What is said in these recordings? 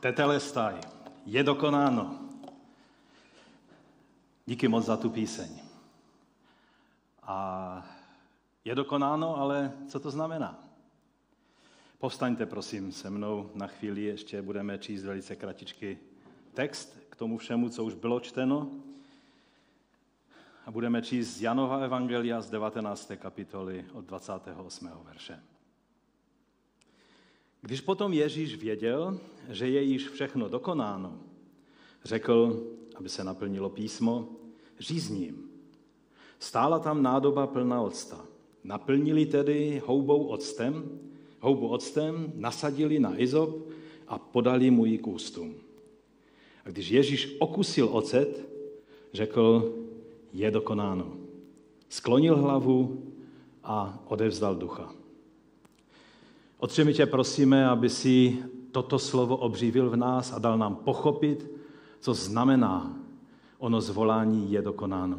Tetelestaj, je dokonáno. Díky moc za tu píseň. A je dokonáno, ale co to znamená? Povstaňte prosím se mnou na chvíli, ještě budeme číst velice kratičky text k tomu všemu, co už bylo čteno. A budeme číst z Janova Evangelia z 19. kapitoly od 28. verše. Když potom Ježíš věděl, že je již všechno dokonáno, řekl, aby se naplnilo písmo, řízním. Stála tam nádoba plná octa. Naplnili tedy houbou octem, houbu octem, nasadili na izop a podali mu ji k ústům. A když Ježíš okusil ocet, řekl, je dokonáno. Sklonil hlavu a odevzdal ducha. Otče, my tě prosíme, aby si toto slovo obřívil v nás a dal nám pochopit, co znamená ono zvolání je dokonáno.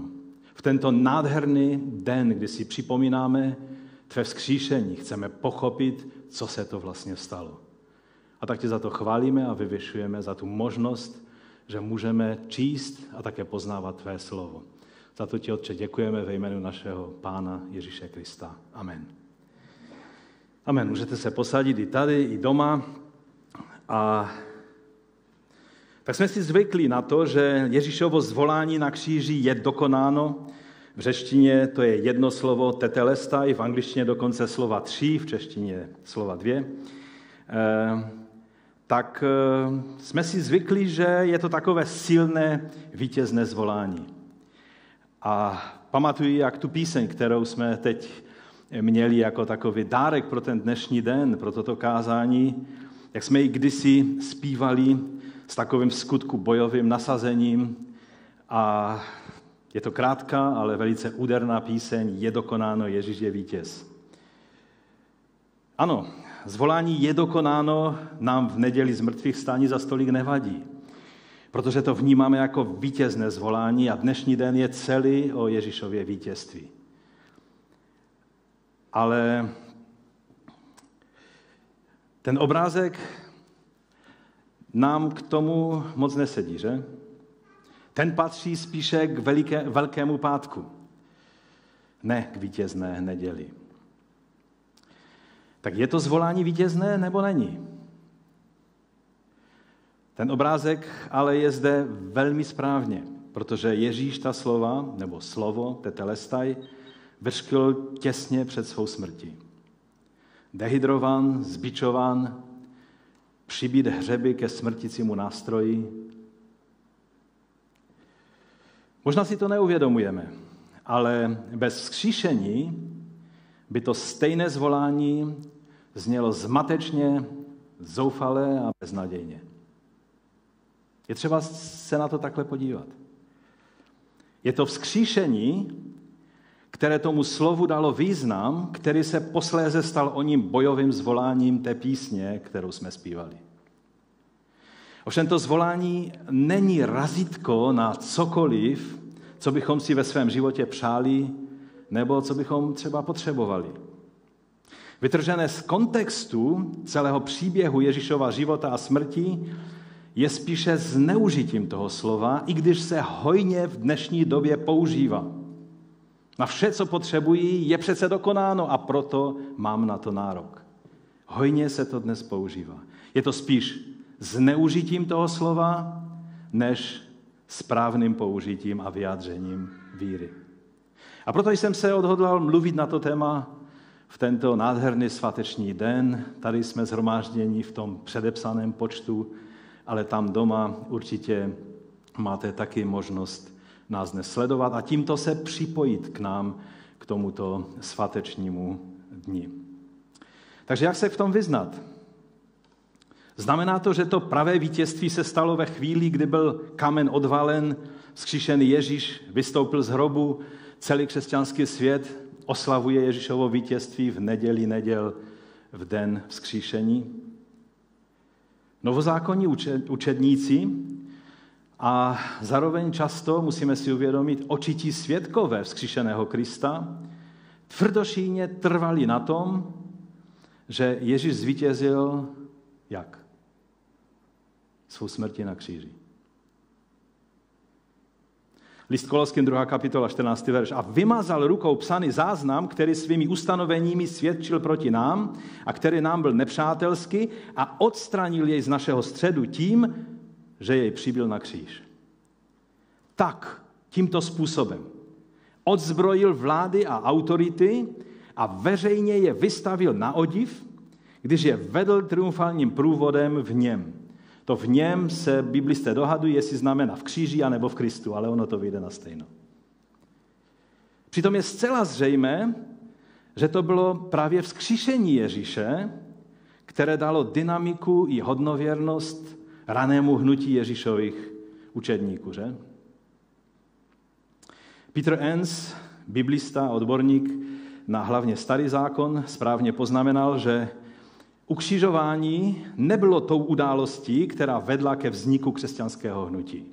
V tento nádherný den, kdy si připomínáme tvé vzkříšení, chceme pochopit, co se to vlastně stalo. A tak tě za to chválíme a vyvěšujeme za tu možnost, že můžeme číst a také poznávat tvé slovo. Za to ti, Otče, děkujeme ve jménu našeho Pána Ježíše Krista. Amen. Amen. Můžete se posadit i tady, i doma. A tak jsme si zvykli na to, že Ježíšovo zvolání na kříži je dokonáno. V řeštině to je jedno slovo tetelestaj, v angličtině dokonce slova tři, v češtině slova dvě. Eh, tak eh, jsme si zvykli, že je to takové silné vítězné zvolání. A pamatuji, jak tu píseň, kterou jsme teď měli jako takový dárek pro ten dnešní den, pro toto kázání, jak jsme ji kdysi zpívali s takovým skutku bojovým nasazením a je to krátká, ale velice úderná píseň Je dokonáno, Ježíš je vítěz. Ano, zvolání je dokonáno nám v neděli z mrtvých stání za stolik nevadí, protože to vnímáme jako vítězné zvolání a dnešní den je celý o Ježíšově vítězství. Ale ten obrázek nám k tomu moc nesedí, že? Ten patří spíše k veliké, velkému pátku, ne k vítězné neděli. Tak je to zvolání vítězné nebo není? Ten obrázek ale je zde velmi správně, protože Ježíš ta slova, nebo slovo, tetelestaj, vrškil těsně před svou smrtí. Dehydrovan, zbičovan, přibít hřeby ke smrticímu nástroji. Možná si to neuvědomujeme, ale bez vzkříšení by to stejné zvolání znělo zmatečně, zoufalé a beznadějně. Je třeba se na to takhle podívat. Je to vzkříšení, které tomu slovu dalo význam, který se posléze stal o ním bojovým zvoláním té písně, kterou jsme zpívali. Ovšem to zvolání není razítko na cokoliv, co bychom si ve svém životě přáli, nebo co bychom třeba potřebovali. Vytržené z kontextu celého příběhu Ježíšova života a smrti je spíše zneužitím toho slova, i když se hojně v dnešní době používá. Na vše, co potřebují, je přece dokonáno a proto mám na to nárok. Hojně se to dnes používá. Je to spíš zneužitím toho slova, než správným použitím a vyjádřením víry. A proto jsem se odhodlal mluvit na to téma v tento nádherný svateční den. Tady jsme zhromážděni v tom předepsaném počtu, ale tam doma určitě máte taky možnost nás dnes sledovat a tímto se připojit k nám, k tomuto svatečnímu dni. Takže jak se v tom vyznat? Znamená to, že to pravé vítězství se stalo ve chvíli, kdy byl kamen odvalen, vzkříšený Ježíš vystoupil z hrobu, celý křesťanský svět oslavuje Ježíšovo vítězství v neděli neděl v den vzkříšení. Novozákonní učedníci a zároveň často, musíme si uvědomit, očití světkové vzkříšeného Krista tvrdošíně trvali na tom, že Ježíš zvítězil jak? svou smrti na kříži. List Koloským 2. kapitola 14. verš. A vymazal rukou psaný záznam, který svými ustanoveními svědčil proti nám a který nám byl nepřátelský a odstranil jej z našeho středu tím, že jej přibyl na kříž. Tak, tímto způsobem odzbrojil vlády a autority a veřejně je vystavil na odiv, když je vedl triumfálním průvodem v něm. To v něm se biblisté dohadují, jestli znamená v kříži anebo v Kristu, ale ono to vyjde na stejno. Přitom je zcela zřejmé, že to bylo právě vzkříšení Ježíše, které dalo dynamiku i hodnověrnost ranému hnutí Ježíšových učedníků. Že? Peter Enns, biblista odborník na hlavně starý zákon, správně poznamenal, že ukřižování nebylo tou událostí, která vedla ke vzniku křesťanského hnutí.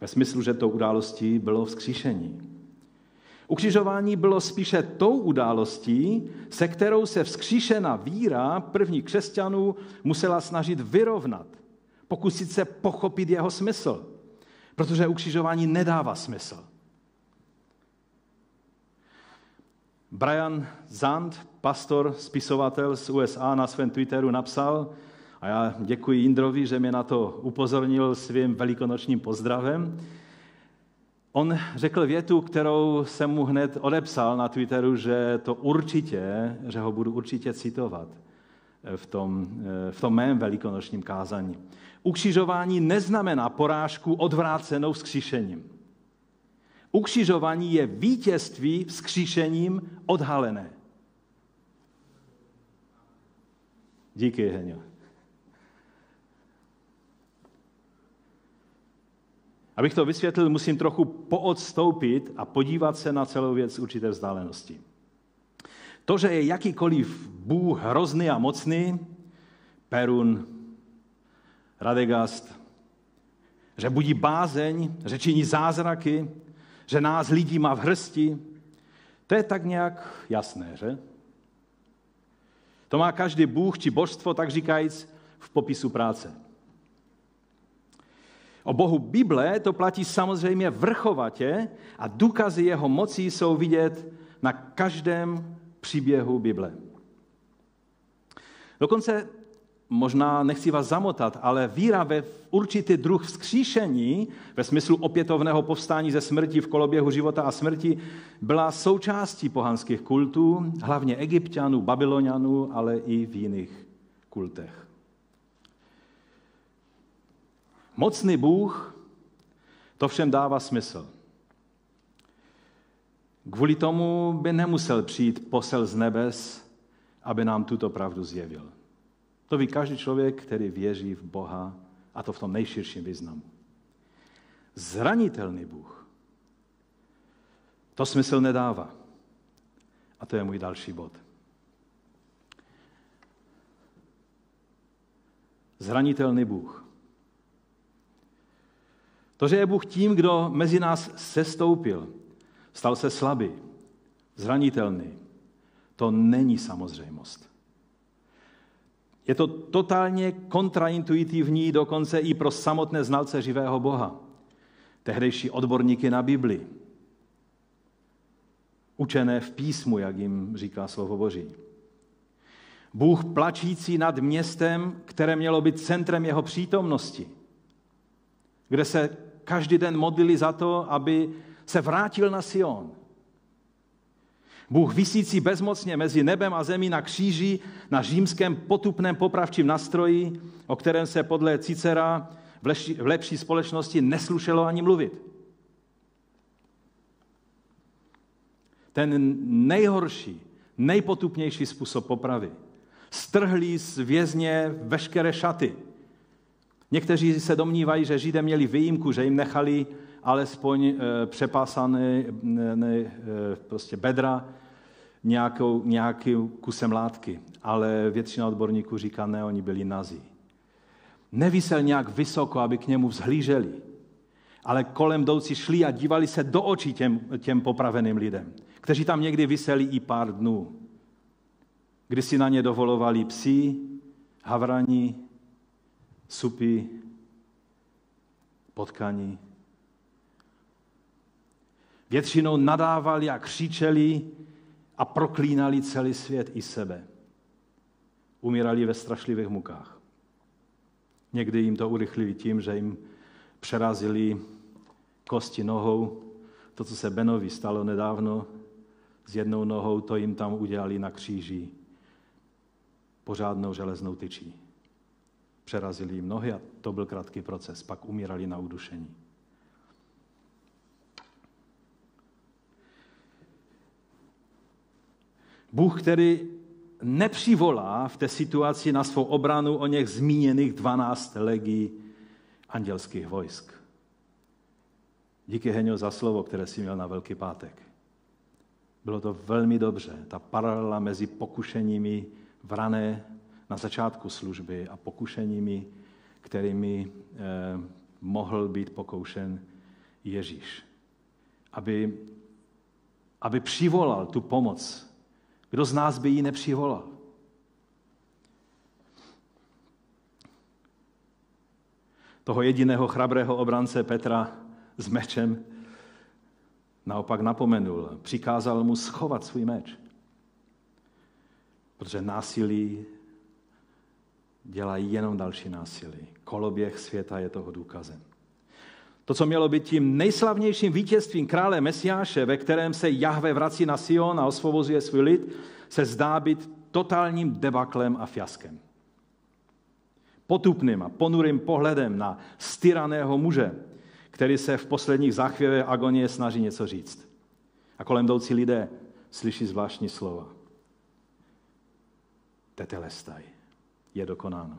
Ve smyslu, že tou událostí bylo vzkříšení. Ukřižování bylo spíše tou událostí, se kterou se vzkříšená víra prvních křesťanů musela snažit vyrovnat, pokusit se pochopit jeho smysl, protože ukřižování nedává smysl. Brian Zand, pastor, spisovatel z USA, na svém Twitteru napsal, a já děkuji Indrovi, že mě na to upozornil svým velikonočním pozdravem. On řekl větu, kterou jsem mu hned odepsal na Twitteru, že to určitě, že ho budu určitě citovat v tom, v tom mém velikonočním kázání. Ukřižování neznamená porážku odvrácenou vzkříšením. Ukřižování je vítězství vzkříšením odhalené. Díky, Heňo. Abych to vysvětlil, musím trochu poodstoupit a podívat se na celou věc z určité vzdálenosti. To, že je jakýkoliv Bůh hrozný a mocný, Perun, Radegast, že budí bázeň, že činí zázraky, že nás lidí má v hrsti, to je tak nějak jasné, že? To má každý bůh či božstvo, tak říkajíc, v popisu práce. O Bohu Bible to platí samozřejmě vrchovatě a důkazy jeho moci jsou vidět na každém příběhu Bible. Dokonce možná nechci vás zamotat, ale víra ve určitý druh vzkříšení, ve smyslu opětovného povstání ze smrti v koloběhu života a smrti, byla součástí pohanských kultů, hlavně egyptianů, babylonianů, ale i v jiných kultech. Mocný Bůh to všem dává smysl. Kvůli tomu by nemusel přijít posel z nebes, aby nám tuto pravdu zjevil. To ví každý člověk, který věří v Boha, a to v tom nejširším významu. Zranitelný Bůh. To smysl nedává. A to je můj další bod. Zranitelný Bůh. To, že je Bůh tím, kdo mezi nás sestoupil, stal se slabý, zranitelný, to není samozřejmost. Je to totálně kontraintuitivní dokonce i pro samotné znalce živého Boha. Tehdejší odborníky na Bibli. Učené v písmu, jak jim říká slovo Boží. Bůh plačící nad městem, které mělo být centrem jeho přítomnosti, kde se každý den modlili za to, aby se vrátil na Sion, Bůh vysící bezmocně mezi nebem a zemí na kříži, na římském potupném popravčím nastroji, o kterém se podle Cicera v lepší, v lepší společnosti neslušelo ani mluvit. Ten nejhorší, nejpotupnější způsob popravy. Strhlí z vězně veškeré šaty. Někteří se domnívají, že Židé měli výjimku, že jim nechali alespoň e, přepásané ne, e, prostě bedra nějakou, nějakým kusem látky. Ale většina odborníků říká, ne, oni byli nazí. Nevysel nějak vysoko, aby k němu vzhlíželi, ale kolem jdoucí šli a dívali se do očí těm, těm popraveným lidem, kteří tam někdy vyseli i pár dnů, kdy si na ně dovolovali psi, havrani, supy potkaní. Většinou nadávali a křičeli a proklínali celý svět i sebe. Umírali ve strašlivých mukách. Někdy jim to urychlili tím, že jim přerazili kosti nohou. To, co se Benovi stalo nedávno s jednou nohou, to jim tam udělali na kříži pořádnou železnou tyčí. Přerazili jim nohy a to byl krátký proces. Pak umírali na udušení. Bůh, který nepřivolá v té situaci na svou obranu o něch zmíněných 12 legí andělských vojsk. Díky Heňo za slovo, které si měl na Velký pátek. Bylo to velmi dobře, ta paralela mezi pokušeními v rané na začátku služby a pokušeními, kterými eh, mohl být pokoušen Ježíš. Aby, aby přivolal tu pomoc. Kdo z nás by ji nepřivolal? Toho jediného chrabrého obrance Petra s mečem naopak napomenul. Přikázal mu schovat svůj meč. Protože násilí dělají jenom další násilí. Koloběh světa je toho důkazem. To, co mělo být tím nejslavnějším vítězstvím krále Mesiáše, ve kterém se Jahve vrací na Sion a osvobozuje svůj lid, se zdá být totálním debaklem a fiaskem. Potupným a ponurým pohledem na styraného muže, který se v posledních záchvěvech agonie snaží něco říct. A kolem jdoucí lidé slyší zvláštní slova. Tetelestaj je dokonáno.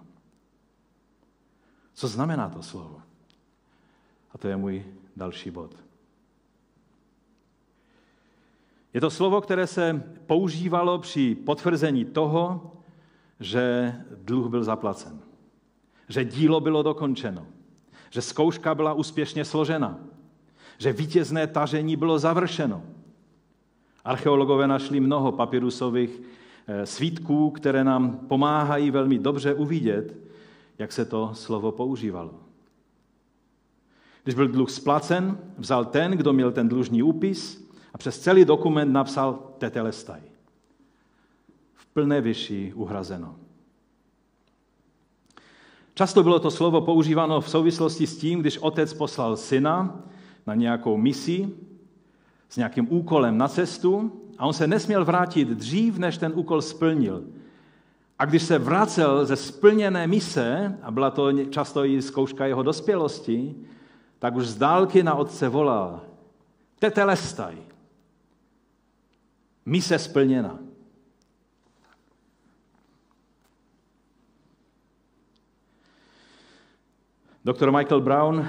Co znamená to slovo? A to je můj další bod. Je to slovo, které se používalo při potvrzení toho, že dluh byl zaplacen, že dílo bylo dokončeno, že zkouška byla úspěšně složena, že vítězné tažení bylo završeno. Archeologové našli mnoho papirusových Eh, svítků, které nám pomáhají velmi dobře uvidět, jak se to slovo používalo. Když byl dluh splacen, vzal ten, kdo měl ten dlužní úpis a přes celý dokument napsal tetelestaj. V plné vyši uhrazeno. Často bylo to slovo používáno v souvislosti s tím, když otec poslal syna na nějakou misi s nějakým úkolem na cestu a on se nesměl vrátit dřív, než ten úkol splnil. A když se vracel ze splněné mise, a byla to často i zkouška jeho dospělosti, tak už z dálky na otce volal, tetelestaj, mise splněna. Doktor Michael Brown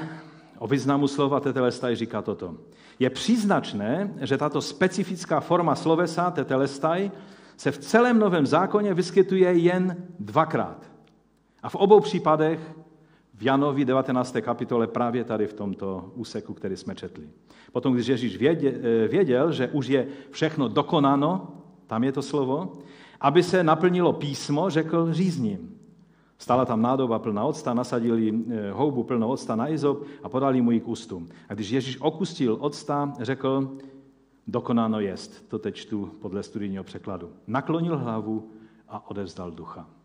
o významu slova tetelestaj říká toto. Je příznačné, že tato specifická forma slovesa, tetelestaj, se v celém Novém zákoně vyskytuje jen dvakrát. A v obou případech v Janovi 19. kapitole právě tady v tomto úseku, který jsme četli. Potom, když Ježíš věděl, že už je všechno dokonáno, tam je to slovo, aby se naplnilo písmo, řekl řízním. Stala tam nádoba plná octa, nasadili eh, houbu plnou octa na izop a podali mu ji k ústům. A když Ježíš okustil octa, řekl, dokonáno jest. To teď čtu podle studijního překladu. Naklonil hlavu a odevzdal ducha.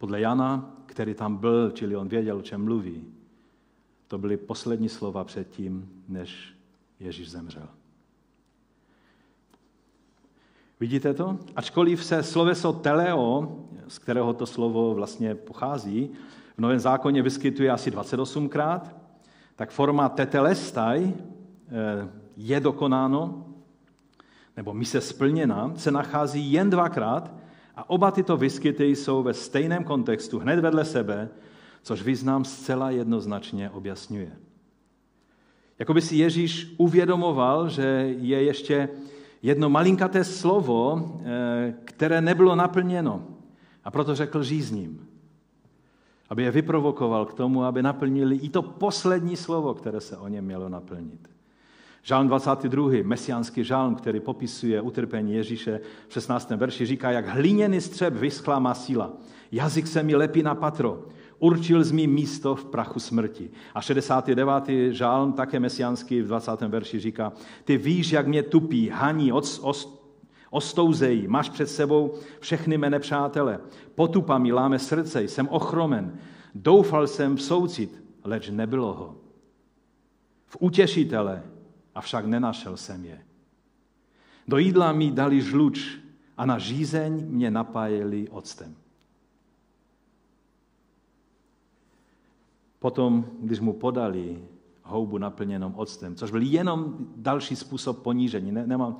Podle Jana, který tam byl, čili on věděl, o čem mluví, to byly poslední slova předtím, než Ježíš zemřel. Vidíte to? Ačkoliv se sloveso teleo, z kterého to slovo vlastně pochází, v Novém zákoně vyskytuje asi 28krát, tak forma tetelestaj eh, je dokonáno, nebo mise splněna, se nachází jen dvakrát a oba tyto vyskyty jsou ve stejném kontextu, hned vedle sebe, což význam zcela jednoznačně objasňuje. Jakoby si Ježíš uvědomoval, že je ještě jedno malinkaté slovo, eh, které nebylo naplněno. A proto řekl řízním, aby je vyprovokoval k tomu, aby naplnili i to poslední slovo, které se o něm mělo naplnit. Žálm 22., mesiánský žálm, který popisuje utrpení Ježíše v 16. verši, říká, jak hliněný střep vyschlá má síla. Jazyk se mi lepí na patro. určil z mý místo v prachu smrti. A 69. žálm, také mesiánský v 20. verši říká, ty víš, jak mě tupí, haní, od, ostouzejí, máš před sebou všechny mé nepřátele. Potupa mi láme srdce, jsem ochromen. Doufal jsem v soucit, leč nebylo ho. V utěšitele, avšak nenašel jsem je. Do jídla mi dali žluč a na žízeň mě napájeli octem. Potom, když mu podali houbu naplněnou octem, což byl jenom další způsob ponížení. Ne, nemám,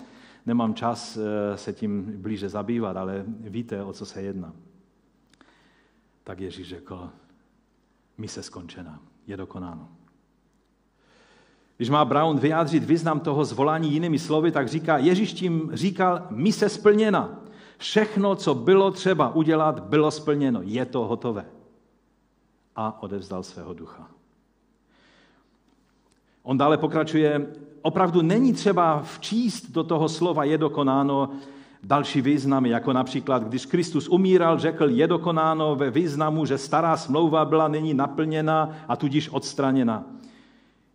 nemám čas eh, se tím blíže zabývat, ale víte, o co se jedná. Tak Ježíš řekl, mise skončena, je dokonáno. Když má Brown vyjádřit význam toho zvolání jinými slovy, tak říká, Ježíš tím říkal, mise splněna. Všechno, co bylo třeba udělat, bylo splněno. Je to hotové. A odevzdal svého ducha. On dále pokračuje, opravdu není třeba včíst do toho slova je dokonáno další významy, jako například, když Kristus umíral, řekl je dokonáno ve významu, že stará smlouva byla nyní naplněna a tudíž odstraněna.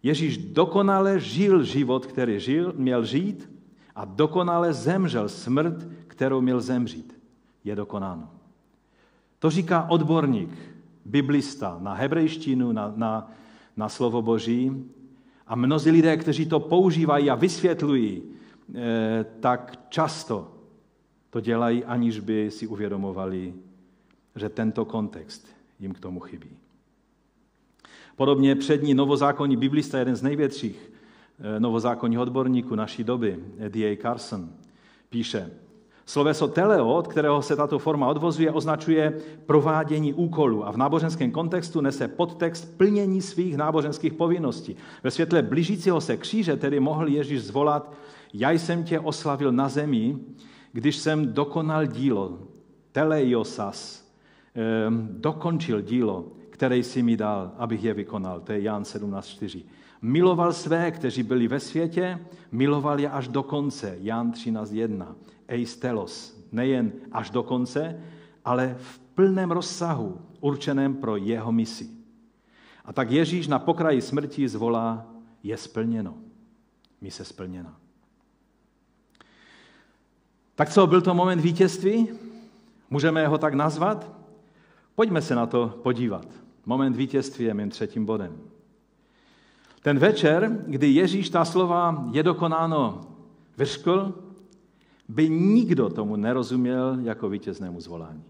Ježíš dokonale žil život, který žil, měl žít a dokonale zemřel smrt, kterou měl zemřít. Je dokonáno. To říká odborník, biblista na hebrejštinu, na, na, na slovo Boží. A mnozí lidé, kteří to používají a vysvětlují, eh, tak často to dělají, aniž by si uvědomovali, že tento kontext jim k tomu chybí. Podobně přední novozákonní biblista, jeden z největších eh, novozákonních odborníků naší doby, D.A. Carson, píše, Sloveso teleo, od kterého se tato forma odvozuje, označuje provádění úkolu a v náboženském kontextu nese podtext plnění svých náboženských povinností. Ve světle blížícího se kříže tedy mohl Ježíš zvolat, já jsem tě oslavil na zemi, když jsem dokonal dílo, teleiosas, ehm, dokončil dílo, které jsi mi dal, abych je vykonal. To je Jan 17.4. Miloval své, kteří byli ve světě, miloval je až do konce. Jan 13.1. Eistelos. Nejen až do konce, ale v plném rozsahu, určeném pro jeho misi. A tak Ježíš na pokraji smrti zvolá, je splněno. Mise splněna. Tak co, byl to moment vítězství? Můžeme ho tak nazvat? Pojďme se na to podívat. Moment vítězství je mým třetím bodem. Ten večer, kdy Ježíš ta slova je dokonáno vyřkl, by nikdo tomu nerozuměl jako vítěznému zvolání.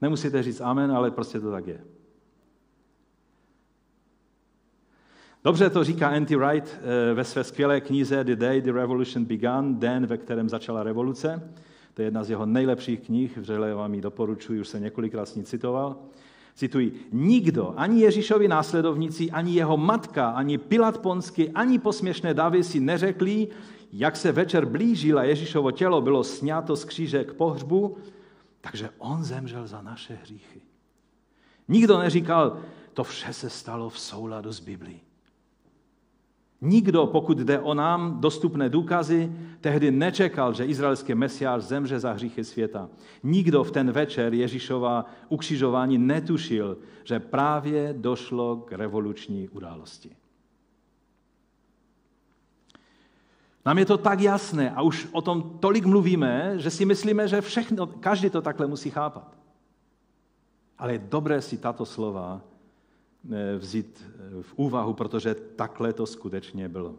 Nemusíte říct amen, ale prostě to tak je. Dobře to říká Andy Wright eh, ve své skvělé knize The Day the Revolution Began, den, ve kterém začala revoluce. To je jedna z jeho nejlepších knih, vřele vám ji doporučuji, už se několikrát s ní citoval. Cituji, nikdo, ani Ježíšovi následovníci, ani jeho matka, ani Pilat Ponsky, ani posměšné davy si neřekli, jak se večer blížil a Ježíšovo tělo bylo sňato z kříže k pohřbu, takže on zemřel za naše hříchy. Nikdo neříkal, to vše se stalo v souladu s Biblí. Nikdo, pokud jde o nám dostupné důkazy, tehdy nečekal, že izraelský mesiáš zemře za hříchy světa. Nikdo v ten večer Ježíšova ukřižování netušil, že právě došlo k revoluční události. Nám je to tak jasné a už o tom tolik mluvíme, že si myslíme, že všechno, každý to takhle musí chápat. Ale je dobré si tato slova vzít eh, v úvahu, protože takhle to skutečně bylo.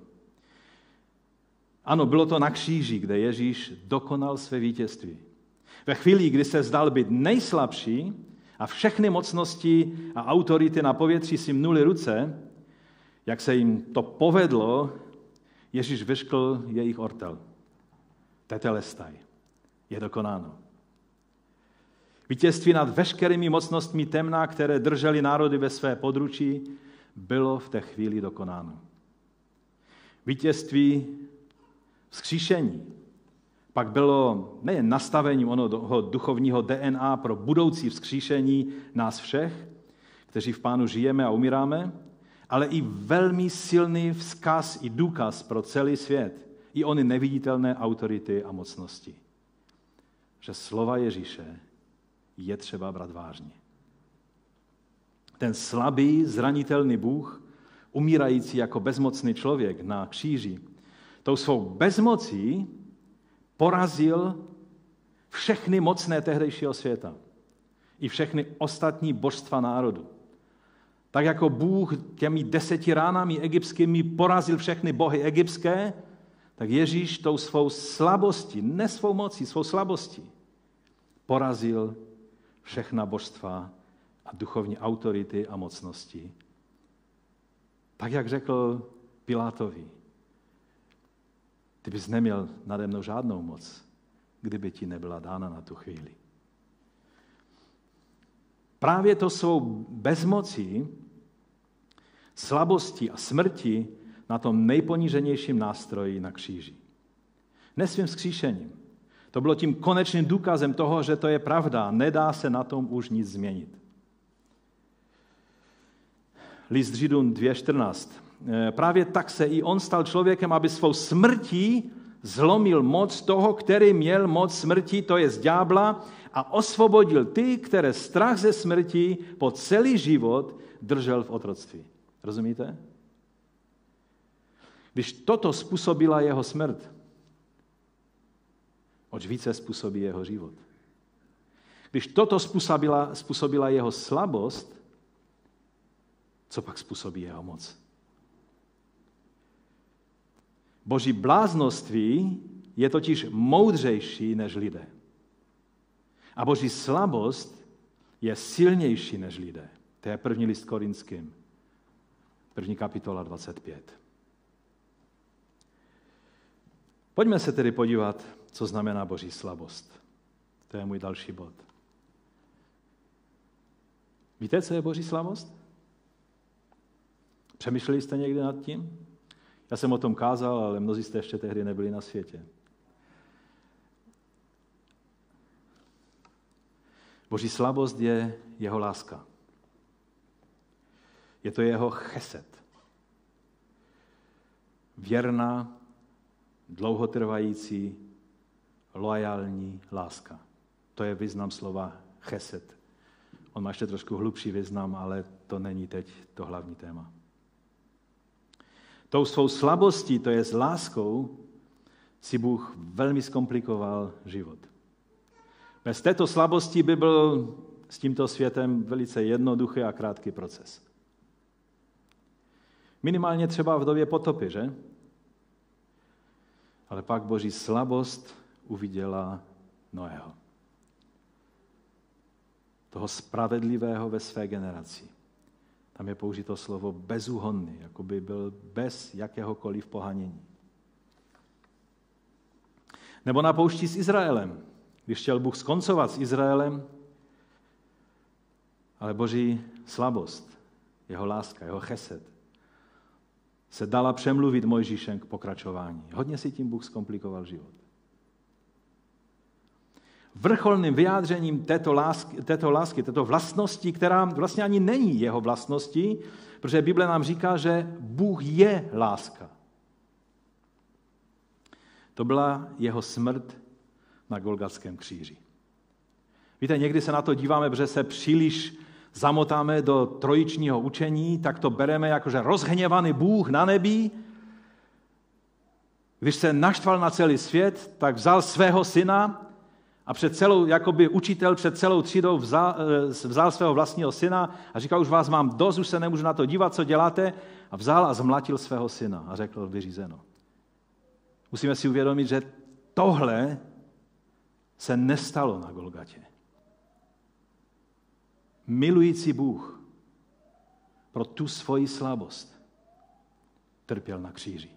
Ano, bylo to na kříži, kde Ježíš dokonal své vítězství. Ve chvíli, kdy se zdal být nejslabší a všechny mocnosti a autority na povětří si mnuli ruce, jak se jim to povedlo, Ježíš vyškl jejich ortel. Tetelestaj. Je dokonáno. Vítězství nad veškerými mocnostmi temna, které držely národy ve své područí, bylo v té chvíli dokonáno. Vítězství vzkříšení pak bylo nejen nastavením onoho duchovního DNA pro budoucí vzkříšení nás všech, kteří v Pánu žijeme a umíráme, ale i velmi silný vzkaz i důkaz pro celý svět, i ony neviditelné autority a mocnosti. Že slova Ježíše je třeba brát vážně. Ten slabý, zranitelný Bůh, umírající jako bezmocný člověk na kříži, tou svou bezmocí porazil všechny mocné tehdejšího světa i všechny ostatní božstva národu. Tak jako Bůh těmi deseti ránami egyptskými porazil všechny bohy egyptské, tak Ježíš tou svou slabostí, ne svou mocí, svou slabostí, porazil všechna božstva a duchovní autority a mocnosti. Tak, jak řekl Pilátovi, ty bys neměl nade mnou žádnou moc, kdyby ti nebyla dána na tu chvíli. Právě to jsou bezmocí, slabosti a smrti na tom nejponíženějším nástroji na kříži. Ne svým vzkříšením. To bylo tím konečným důkazem toho, že to je pravda. Nedá se na tom už nic změnit. List Židům 2.14. Eh, právě tak se i on stal člověkem, aby svou smrtí zlomil moc toho, který měl moc smrti, to je z ďábla, a osvobodil ty, které strach ze smrti po celý život držel v otroctví. Rozumíte? Když toto způsobila jeho smrt, oč více způsobí jeho život. Když toto způsobila, způsobila jeho slabost, co pak způsobí jeho moc? Boží bláznoství je totiž moudřejší než lidé. A boží slabost je silnější než lidé. To je první list korinským, první kapitola 25. Pojďme se tedy podívat, co znamená boží slabost. To je můj další bod. Víte, co je boží slabost? Přemýšleli jste někdy nad tím? Já jsem o tom kázal, ale mnozí jste ještě tehdy nebyli na světě. Boží slabost je jeho láska. Je to jeho cheset. Věrná, dlouhotrvající, loajální láska. To je význam slova cheset. On má ještě trošku hlubší význam, ale to není teď to hlavní téma. Tou svou slabostí, to je s láskou, si Bůh velmi zkomplikoval život. Bez této slabosti by byl s tímto světem velice jednoduchý a krátký proces. Minimálně třeba v době potopy, že? Ale pak boží slabost uviděla Noého. Toho spravedlivého ve své generaci. Tam je použito slovo bezúhonný, jako by byl bez jakéhokoliv pohanění. Nebo na poušti s Izraelem, když chtěl Bůh skoncovat s Izraelem, ale boží slabost, jeho láska, jeho cheset, se dala přemluvit Mojžíšem k pokračování. Hodně si tím Bůh zkomplikoval život. Vrcholným vyjádřením této lásky, této lásky, této vlastnosti, která vlastně ani není jeho vlastností, protože Bible nám říká, že Bůh je láska. To byla jeho smrt na Golgatském kříži. Víte, někdy se na to díváme, protože se příliš zamotáme do trojičního učení, tak to bereme jako, že rozhněvaný Bůh na nebi, když se naštval na celý svět, tak vzal svého syna a před celou, jakoby učitel před celou třídou vzal, eh, vzal svého vlastního syna a říkal, už vás mám dost, už se nemůžu na to dívat, co děláte. A vzal a zmlatil svého syna a řekl, vyřízeno. Musíme si uvědomit, že tohle se nestalo na Golgatě. Milující Bůh pro tu svoji slabost trpěl na kříži.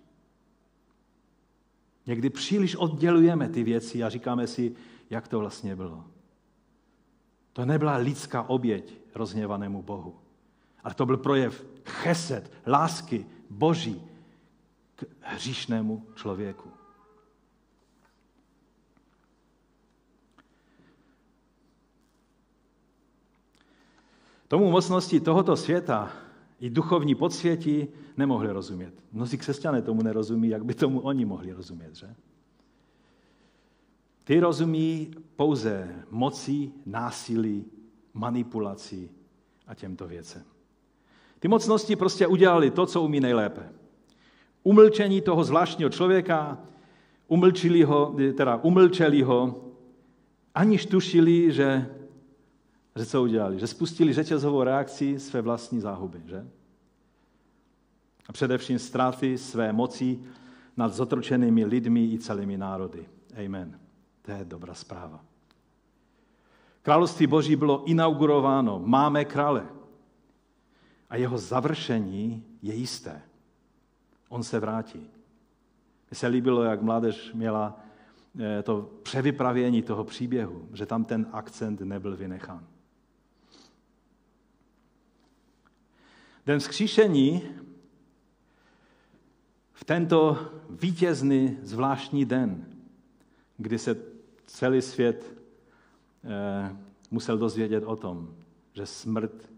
Někdy příliš oddělujeme ty věci a říkáme si, jak to vlastně bylo. To nebyla lidská oběť rozhněvanému Bohu, ale to byl projev cheset, lásky Boží k hříšnému člověku. Tomu mocnosti tohoto světa i duchovní podsvětí nemohli rozumět. Mnozí křesťané tomu nerozumí, jak by tomu oni mohli rozumět, že? Ty rozumí pouze moci, násilí, manipulaci a těmto věcem. Ty mocnosti prostě udělali to, co umí nejlépe. Umlčení toho zvláštního člověka, umlčili ho, teda umlčeli ho, aniž tušili, že, že co udělali? Že spustili řetězovou reakci své vlastní záhuby, že? A především ztráty své moci nad zotročenými lidmi i celými národy. Amen. To je dobrá zpráva. Království Boží bylo inaugurováno. Máme krále. A jeho završení je jisté. On se vrátí. Mně se líbilo, jak mládež měla eh, to převypravění toho příběhu, že tam ten akcent nebyl vynechán. Den vzkříšení v tento vítězný zvláštní den, kdy se celý svět eh, musel dozvědět o tom, že smrt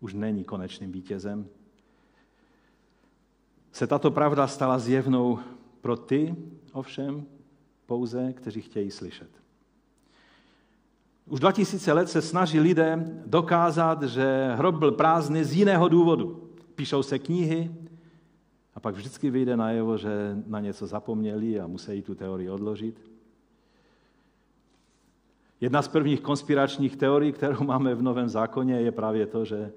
už není konečným vítězem, se tato pravda stala zjevnou pro ty, ovšem, pouze, kteří chtějí slyšet. Už 2000 let se snaží lidé dokázat, že hrob byl prázdný z jiného důvodu. Píšou se knihy a pak vždycky vyjde najevo, že na něco zapomněli a musí tu teorii odložit. Jedna z prvních konspiračních teorií, kterou máme v Novém zákoně, je právě to, že,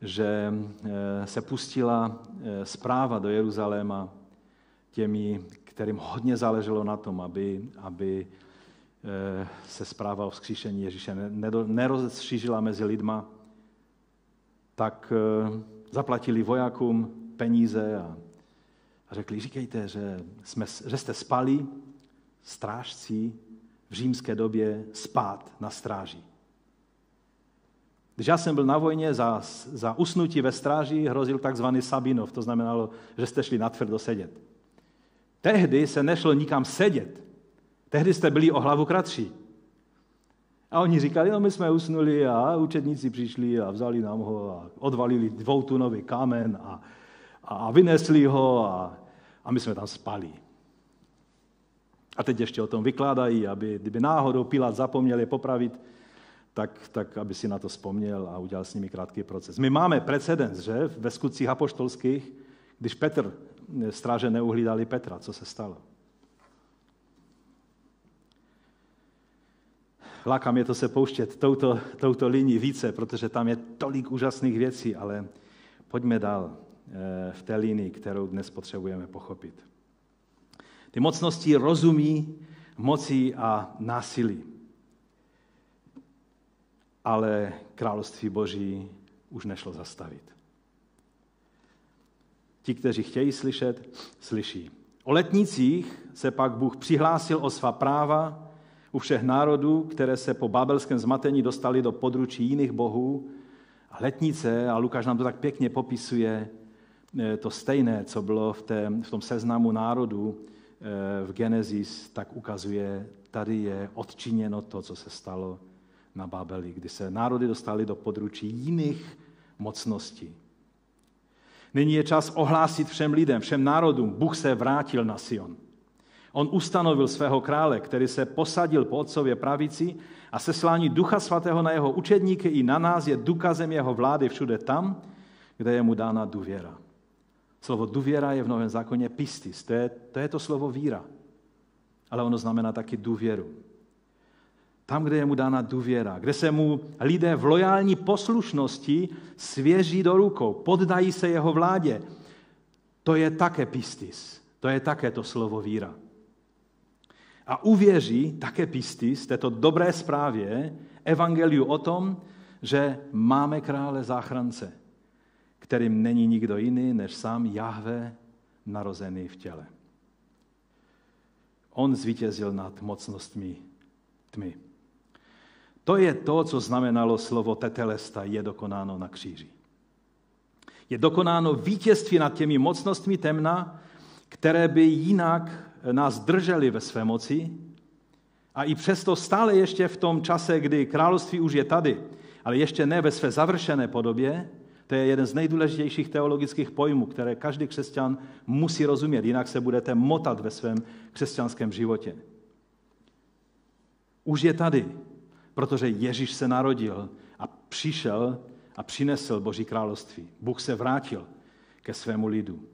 že eh, se pustila eh, zpráva do Jeruzaléma těmi, kterým hodně záleželo na tom, aby, aby eh, se zpráva o vzkříšení Ježíše nerozšířila mezi lidma, tak zaplatili vojákům peníze a, a řekli, říkejte, že, jsme, že jste spali, strážci v římské době spát na stráži. Když já jsem byl na vojně, za, za usnutí ve stráži hrozil takzvaný Sabinov, to znamenalo, že jste šli natvrdo sedět. Tehdy se nešlo nikam sedět. Tehdy jste byli o hlavu kratší. A oni říkali, no my jsme usnuli a učedníci přišli a vzali nám ho a odvalili dvoutunový kámen a, a vynesli ho a, a my jsme tam spali. A teď ještě o tom vykládají, aby kdyby náhodou Pilát zapomněl je popravit, tak, tak aby si na to vzpomněl a udělal s nimi krátký proces. My máme precedens, že ve skutcích apoštolských, když Petr, stráže neuhlídali Petra, co se stalo. Láká mě to se pouštět touto, touto linii více, protože tam je tolik úžasných věcí, ale pojďme dál eh, v té linii, kterou dnes potřebujeme pochopit. Ty mocnosti rozumí moci a násilí. Ale království Boží už nešlo zastavit. Ti, kteří chtějí slyšet, slyší. O letnicích se pak Bůh přihlásil o svá práva u všech národů, které se po babelském zmatení dostali do područí jiných bohů. A letnice, a Lukáš nám to tak pěkně popisuje, eh, to stejné, co bylo v, té, v tom seznamu národů, v Genesis, tak ukazuje, tady je odčiněno to, co se stalo na Babeli, kdy se národy dostali do područí jiných mocností. Nyní je čas ohlásit všem lidem, všem národům, Bůh se vrátil na Sion. On ustanovil svého krále, který se posadil po otcově pravici a seslání Ducha Svatého na jeho učedníky i na nás je důkazem jeho vlády všude tam, kde je mu dána důvěra. Slovo důvěra je v Novém zákoně pistis, to je, to je to slovo víra. Ale ono znamená taky důvěru. Tam, kde je mu dána důvěra, kde se mu lidé v lojální poslušnosti svěří do rukou, poddají se jeho vládě, to je také pistis, to je také to slovo víra. A uvěří také pistis této dobré zprávě, evangeliu o tom, že máme krále záchrance, kterým není nikdo jiný než sám Jahve narozený v těle. On zvítězil nad mocnostmi tmy. To je to, co znamenalo slovo tetelesta, je dokonáno na kříži. Je dokonáno vítězství nad těmi mocnostmi temna, které by jinak nás držely ve své moci. A i přesto stále ještě v tom čase, kdy království už je tady, ale ještě ne ve své završené podobě, to je jeden z nejdůležitějších teologických pojmů, které každý křesťan musí rozumět, jinak se budete motat ve svém křesťanském životě. Už je tady, protože Ježíš se narodil a přišel a přinesl Boží království. Bůh se vrátil ke svému lidu,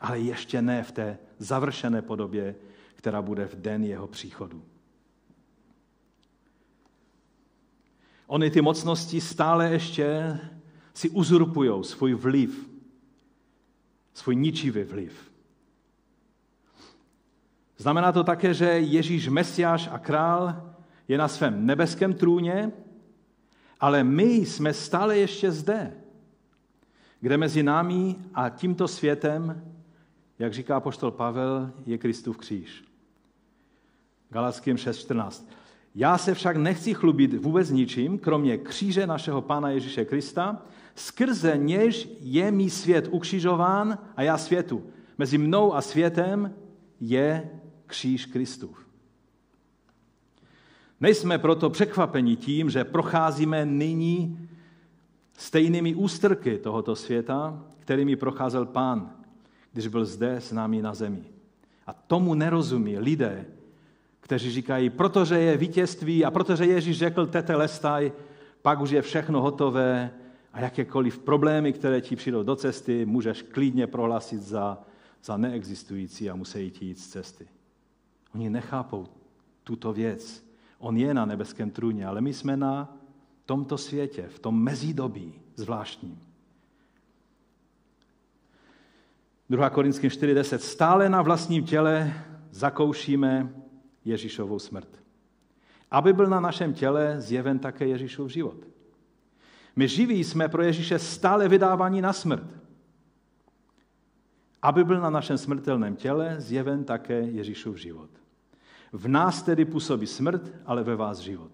ale ještě ne v té završené podobě, která bude v den jeho příchodu. Ony ty mocnosti stále ještě si uzurpují svůj vliv, svůj ničivý vliv. Znamená to také, že Ježíš Mesiáš a král je na svém nebeském trůně, ale my jsme stále ještě zde, kde mezi námi a tímto světem, jak říká poštol Pavel, je Kristův kříž. Galackým 6.14. Já se však nechci chlubit vůbec ničím, kromě kříže našeho Pána Ježíše Krista, skrze něž je mi svět ukřižován a já světu. Mezi mnou a světem je kříž Kristův. Nejsme proto překvapeni tím, že procházíme nyní stejnými ústrky tohoto světa, kterými procházel pán, když byl zde s námi na zemi. A tomu nerozumí lidé, kteří říkají, protože je vítězství a protože Ježíš řekl tete lestaj, pak už je všechno hotové a jakékoliv problémy, které ti přijdou do cesty, můžeš klidně prohlásit za, za neexistující a musí jít z cesty. Oni nechápou tuto věc. On je na nebeském trůně, ale my jsme na tomto světě, v tom mezidobí zvláštním. 2. Korinským 4.10. Stále na vlastním těle zakoušíme Ježíšovou smrt. Aby byl na našem těle zjeven také Ježíšův život. My živí jsme pro Ježíše stále vydávaní na smrt. Aby byl na našem smrtelném těle zjeven také Ježíšův život. V nás tedy působí smrt, ale ve vás život.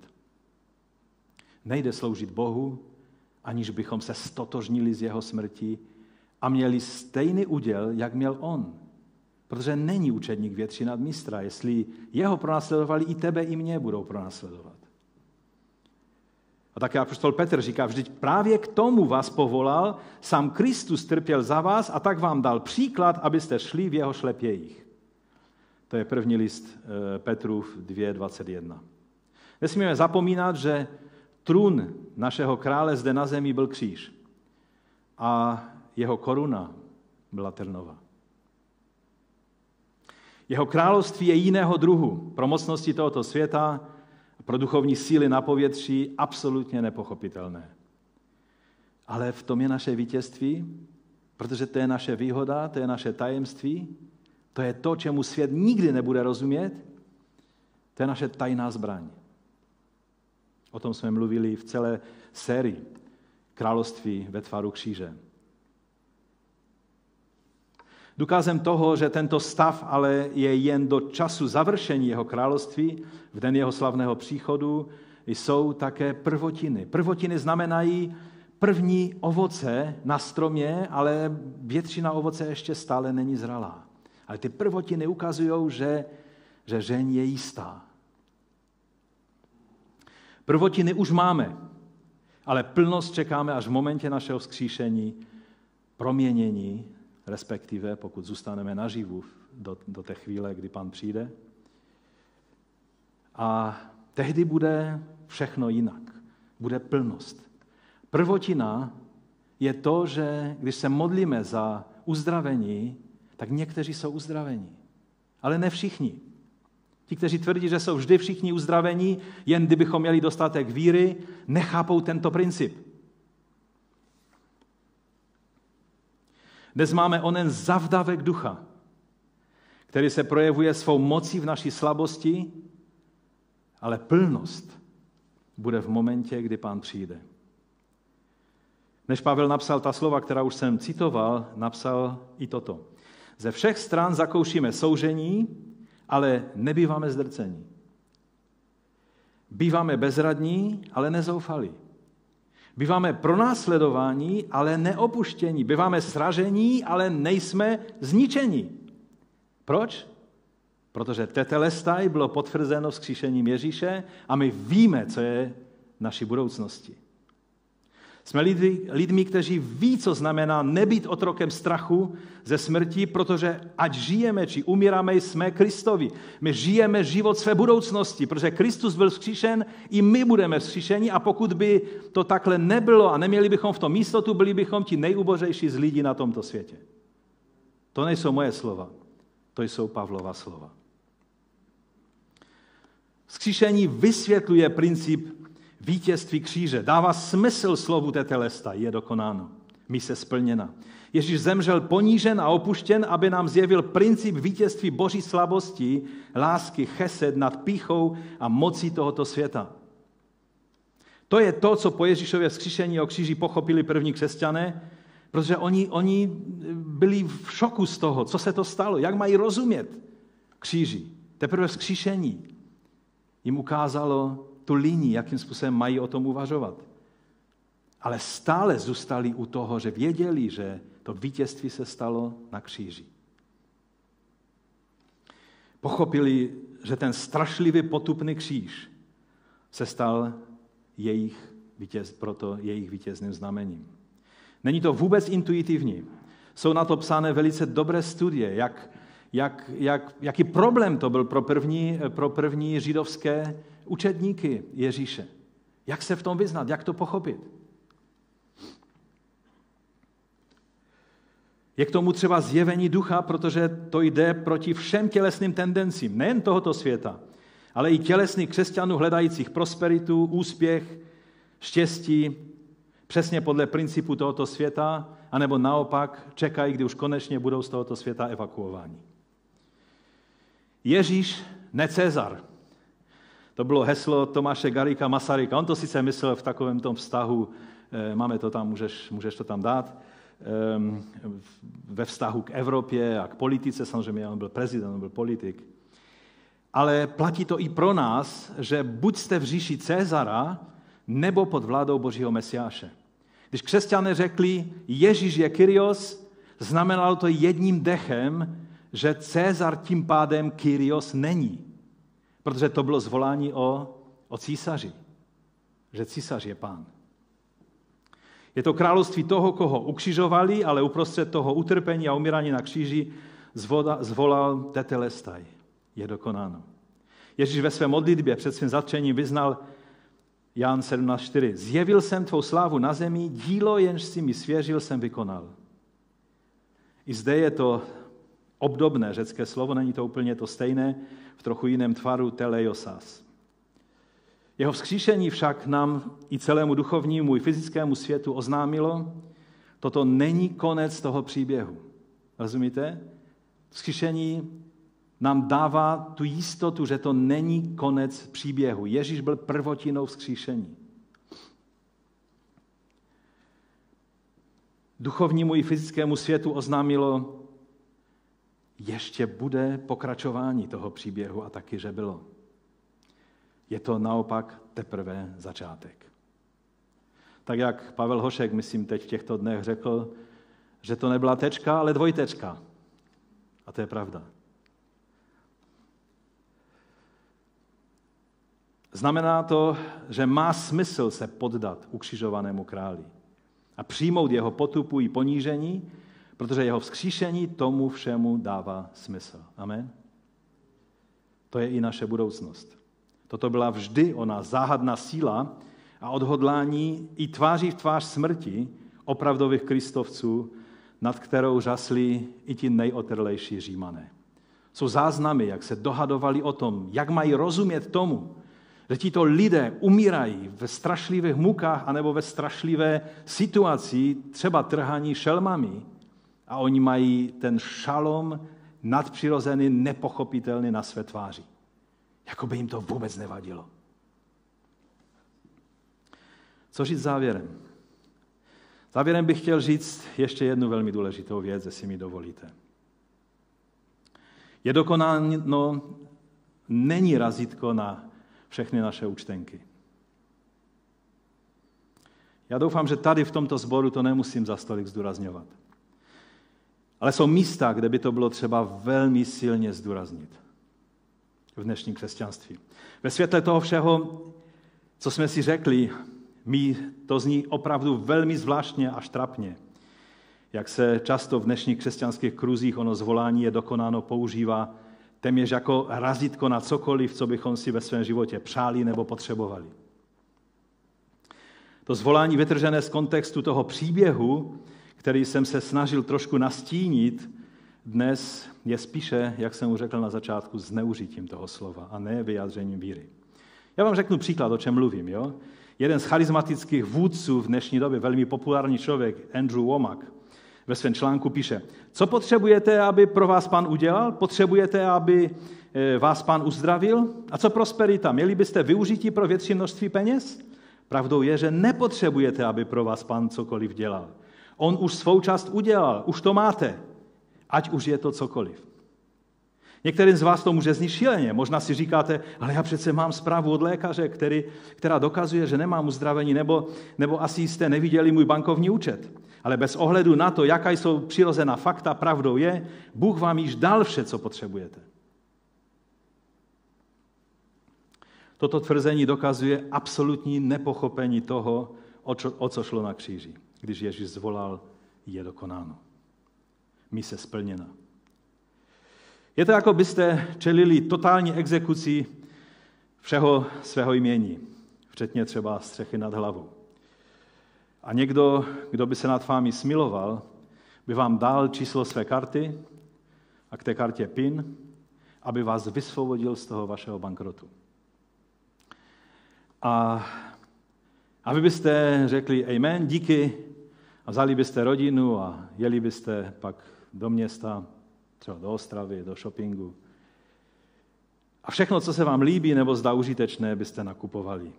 Nejde sloužit Bohu, aniž bychom se stotožnili z jeho smrti a měli stejný úděl, jak měl on. Protože není učedník větší nad mistra. Jestli jeho pronásledovali, i tebe, i mě budou pronásledovat. A také apostol Petr říká, vždyť právě k tomu vás povolal, sám Kristus trpěl za vás a tak vám dal příklad, abyste šli v jeho šlepějích. To je první list eh, Petrův 2.21. Nesmíme zapomínat, že trůn našeho krále zde na zemi byl kříž a jeho koruna byla trnova. Jeho království je jiného druhu. Pro mocnosti tohoto světa, pro duchovní síly na povětří absolutně nepochopitelné. Ale v tom je naše vítězství, protože to je naše výhoda, to je naše tajemství, to je to, čemu svět nikdy nebude rozumět, to je naše tajná zbraň. O tom jsme mluvili v celé sérii Království ve tvaru kříže. Důkazem toho, že tento stav ale je jen do času završení jeho království, v den jeho slavného příchodu, jsou také prvotiny. Prvotiny znamenají první ovoce na stromě, ale většina ovoce ještě stále není zralá. Ale ty prvotiny ukazují, že, že žeň je jistá. Prvotiny už máme, ale plnost čekáme až v momentě našeho vzkříšení, proměnění, respektive pokud zůstaneme naživu do, do té chvíle, kdy pan přijde. A tehdy bude všechno jinak. Bude plnost. Prvotina je to, že když se modlíme za uzdravení, tak někteří jsou uzdravení. Ale ne všichni. Ti, kteří tvrdí, že jsou vždy všichni uzdravení, jen kdybychom měli dostatek víry, nechápou tento princip. Dnes máme onen zavdavek ducha, který se projevuje svou mocí v naší slabosti, ale plnost bude v momentě, kdy pán přijde. Než Pavel napsal ta slova, která už jsem citoval, napsal i toto. Ze všech stran zakoušíme soužení, ale nebýváme zdrcení. Býváme bezradní, ale nezoufalí. Býváme pronásledováni, ale neopuštění. Býváme sražení, ale nejsme zničeni. Proč? Protože tetelestaj bylo potvrzeno vzkříšením Ježíše a my víme, co je naší budoucnosti. Jsme lidmi, lidmi, kteří ví, co znamená nebýt otrokem strachu ze smrti, protože ať žijeme či umíráme, jsme Kristovi. My žijeme život své budoucnosti, protože Kristus byl vzkříšen, i my budeme vzkříšeni a pokud by to takhle nebylo a neměli bychom v tom místotu, byli bychom ti nejubořejší z lidí na tomto světě. To nejsou moje slova, to jsou Pavlova slova. Vzkříšení vysvětluje princip vítězství kříže. Dává smysl slovu tetelesta, je dokonáno. se splněna. Ježíš zemřel ponížen a opuštěn, aby nám zjevil princip vítězství boží slabosti, lásky, chesed nad píchou a mocí tohoto světa. To je to, co po Ježíšově vzkříšení o kříži pochopili první křesťané, protože oni, oni byli v šoku z toho, co se to stalo, jak mají rozumět kříži. Teprve vzkříšení jim ukázalo, tu linii, jakým způsobem mají o tom uvažovat. Ale stále zůstali u toho, že věděli, že to vítězství se stalo na kříži. Pochopili, že ten strašlivý potupný kříž se stal jejich vítěz, proto jejich vítězným znamením. Není to vůbec intuitivní. Jsou na to psané velice dobré studie, jak, jak, jak, jaký problém to byl pro první, pro první židovské učedníky Ježíše. Jak se v tom vyznat, jak to pochopit? Je k tomu třeba zjevení ducha, protože to jde proti všem tělesným tendencím, nejen tohoto světa, ale i tělesných křesťanů hledajících prosperitu, úspěch, štěstí, přesně podle principu tohoto světa, anebo naopak čekají, kdy už konečně budou z tohoto světa evakuováni. Ježíš, ne Cezar, to bylo heslo Tomáše Garika Masaryka. On to sice myslel v takovém tom vztahu, eh, máme to tam, můžeš, můžeš to tam dát, ehm, ve vztahu k Evropě a k politice, samozřejmě on byl prezident, on byl politik. Ale platí to i pro nás, že buď jste v říši Cezara, nebo pod vládou Božího Mesiáše. Když křesťané řekli, Ježíš je Kyrios, znamenalo to jedním dechem, že Cezar tím pádem Kyrios není protože to bylo zvolání o, o císaři, že císař je pán. Je to království toho, koho ukřižovali, ale uprostřed toho utrpení a umírání na kříži zvoda, zvolal tetelestaj. Je dokonáno. Ježíš ve své modlitbě před svým zatčením vyznal Jan 17.4. Zjevil jsem tvou slávu na zemi, dílo, jenž si mi svěřil, jsem vykonal. I zde je to obdobné řecké slovo, není to úplně to stejné, v trochu jiném tvaru teleiosas. Jeho vzkříšení však nám i celému duchovnímu i fyzickému světu oznámilo, toto není konec toho příběhu. Rozumíte? Vzkříšení nám dává tu jistotu, že to není konec příběhu. Ježíš byl prvotinou vzkříšení. Duchovnímu i fyzickému světu oznámilo, ještě bude pokračování toho příběhu a taky, že bylo. Je to naopak teprve začátek. Tak jak Pavel Hošek, myslím, teď v těchto dnech řekl, že to nebyla tečka, ale dvojtečka. A to je pravda. Znamená to, že má smysl se poddat ukřižovanému králi a přijmout jeho potupu i ponížení, protože jeho vzkříšení tomu všemu dává smysl. Amen? To je i naše budoucnost. Toto byla vždy ona záhadná síla a odhodlání i tváří v tvář smrti opravdových kristovců, nad kterou řasli i ti nejotrlejší římané. Jsou záznamy, jak se dohadovali o tom, jak mají rozumět tomu, že tito lidé umírají ve strašlivých mukách anebo ve strašlivé situaci, třeba trhaní šelmami, a oni mají ten šalom nadpřirozený, nepochopitelný na své tváři. Jako by jim to vůbec nevadilo. Co říct závěrem? Závěrem bych chtěl říct ještě jednu velmi důležitou věc, jestli mi dovolíte. Je dokonáno, není razítko na všechny naše účtenky. Já doufám, že tady v tomto sboru to nemusím za stolik zdůrazňovat. Ale jsou místa, kde by to bylo třeba velmi silně zdůraznit v dnešním křesťanství. Ve světle toho všeho, co jsme si řekli, Mi to zní opravdu velmi zvláštně až trapně. Jak se často v dnešních křesťanských kruzích ono zvolání je dokonáno používá téměř jako razítko na cokoliv, co bychom si ve svém životě přáli nebo potřebovali. To zvolání vytržené z kontextu toho příběhu, který jsem se snažil trošku nastínit, dnes je spíše, jak jsem už řekl na začátku, zneužitím toho slova a ne vyjádřením víry. Já vám řeknu příklad, o čem mluvím. Jo? Jeden z charismatických vůdců v dnešní době, velmi populární člověk, Andrew Womack, ve svém článku píše, co potřebujete, aby pro vás pan udělal? Potřebujete, aby eh, vás pan uzdravil? A co prosperita? Měli byste využití pro větší množství peněz? Pravdou je, že nepotřebujete, aby pro vás pan cokoliv dělal. On už svou část udělal, už to máte, ať už je to cokoliv. Některým z vás to může znít šíleně. Možná si říkáte, ale já přece mám zprávu od lékaře, který, která dokazuje, že nemám uzdravení, nebo, nebo asi jste neviděli můj bankovní účet. Ale bez ohledu na to, jaká jsou přirozená fakta, pravdou je, Bůh vám již dal vše, co potřebujete. Toto tvrzení dokazuje absolutní nepochopení toho, o, čo, o co šlo na kříži, když Ježíš zvolal, je dokonáno. Mise splněna. Je to jako byste čelili totální exekuci všeho svého jmění, včetně třeba střechy nad hlavou. A někdo, kdo by se nad vámi smiloval, by vám dal číslo své karty a k té kartě PIN, aby vás vysvobodil z toho vašeho bankrotu. A aby byste řekli amen, díky, a vzali byste rodinu a jeli byste pak do města, třeba do Ostravy, do shoppingu. A všechno, co se vám líbí nebo zdá užitečné, byste nakupovali.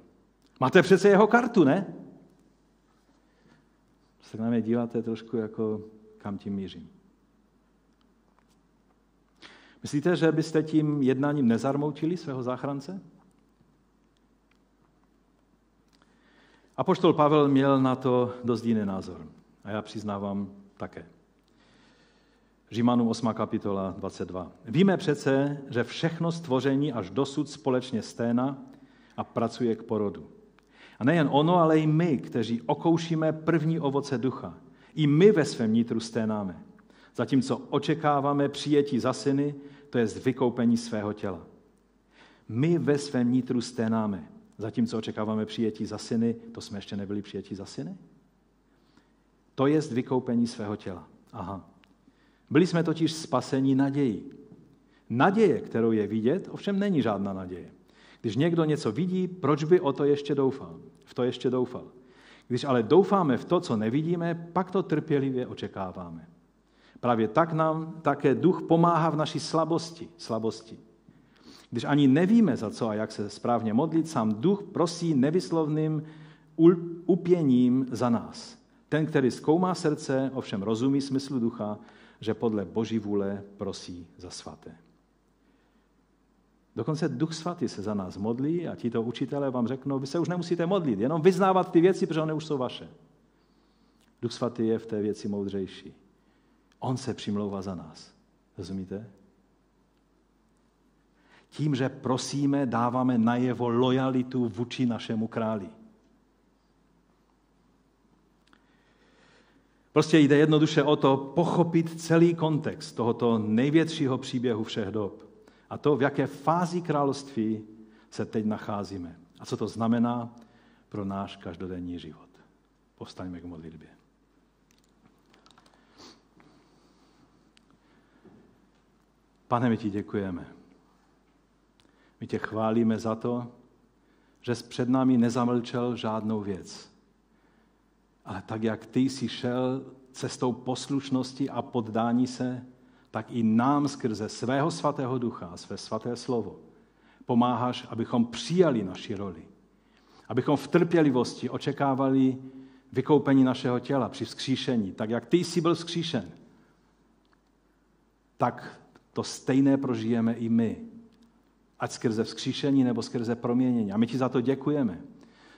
Máte přece jeho kartu, ne? Se na mě díváte trošku jako, kam tím mířím. Myslíte, že byste tím jednáním nezarmoutili svého záchrance? Apoštol Pavel měl na to dost jiný názor. A já přiznávám také. Římanům 8. kapitola 22. Víme přece, že všechno stvoření až dosud společně sténa a pracuje k porodu. A nejen ono, ale i my, kteří okoušíme první ovoce ducha. I my ve svém nitru sténáme. Zatímco očekáváme přijetí za syny, to je vykoupení svého těla. My ve svém nitru sténáme. Zatímco očekáváme přijetí za syny, to jsme ještě nebyli přijetí za syny? To je vykoupení svého těla. Aha. Byli jsme totiž spaseni nadějí. Naděje, kterou je vidět, ovšem není žádná naděje. Když někdo něco vidí, proč by o to ještě doufal? V to ještě doufal. Když ale doufáme v to, co nevidíme, pak to trpělivě očekáváme. Právě tak nám také duch pomáhá v naší slabosti. slabosti. Když ani nevíme, za co a jak se správně modlit, sám duch prosí nevyslovným upěním za nás. Ten, který zkoumá srdce, ovšem rozumí smyslu ducha, že podle Boží vůle prosí za svaté. Dokonce Duch Svatý se za nás modlí a tito učitelé vám řeknou, vy se už nemusíte modlit, jenom vyznávat ty věci, protože oni už jsou vaše. Duch Svatý je v té věci moudřejší. On se přimlouvá za nás. Rozumíte? Tím, že prosíme, dáváme najevo lojalitu vůči našemu králi. Prostě jde jednoduše o to pochopit celý kontext tohoto největšího příběhu všech dob. A to, v jaké fázi království se teď nacházíme. A co to znamená pro náš každodenní život. Povstaňme k modlitbě. Pane, my ti děkujeme. My tě chválíme za to, že jsi před námi nezamlčel žádnou věc. Ale tak, jak ty jsi šel cestou poslušnosti a poddání se, tak i nám skrze svého svatého ducha, své svaté slovo, pomáháš, abychom přijali naši roli. Abychom v trpělivosti očekávali vykoupení našeho těla při vzkříšení. Tak jak ty jsi byl vzkříšen, tak to stejné prožijeme i my. Ať skrze vzkříšení nebo skrze proměnění. A my ti za to děkujeme.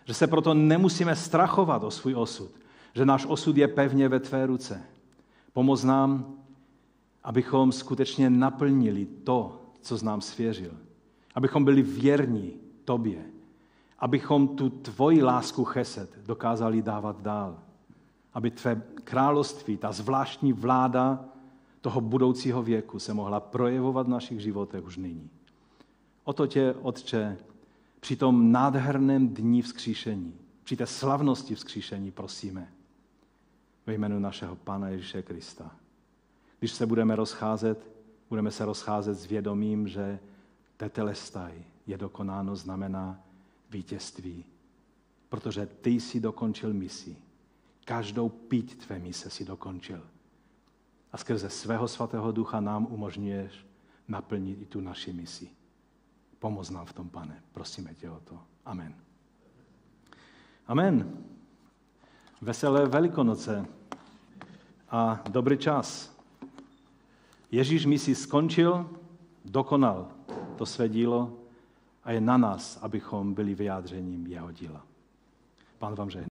Že se proto nemusíme strachovat o svůj osud. Že náš osud je pevně ve tvé ruce. Pomoz nám, abychom skutečně naplnili to, co z nám svěřil. Abychom byli věrní tobě. abychom tu tvoji lásku cheset dokázali dávat dál. Aby tvé království, ta zvláštní vláda toho budoucího věku se mohla projevovat v našich životech už nyní. O to tě, Otče, při tom nádherném dní vzkříšení, při té slavnosti vzkříšení prosíme ve jménu našeho Pána Ježíše Krista. Když se budeme rozcházet, budeme se rozcházet s vědomím, že tetelestaj je dokonáno, znamená vítězství. Protože ty jsi dokončil misi. Každou pít tvé mise si dokončil. A skrze svého svatého ducha nám umožňuješ naplnit i tu naši misi. Pomoz nám v tom, pane. Prosíme tě o to. Amen. Amen. Veselé Velikonoce a dobrý čas. Ježíš misi skončil, dokonal to své dílo a je na nás, abychom byli vyjádřením jeho díla. Pán vám žehná.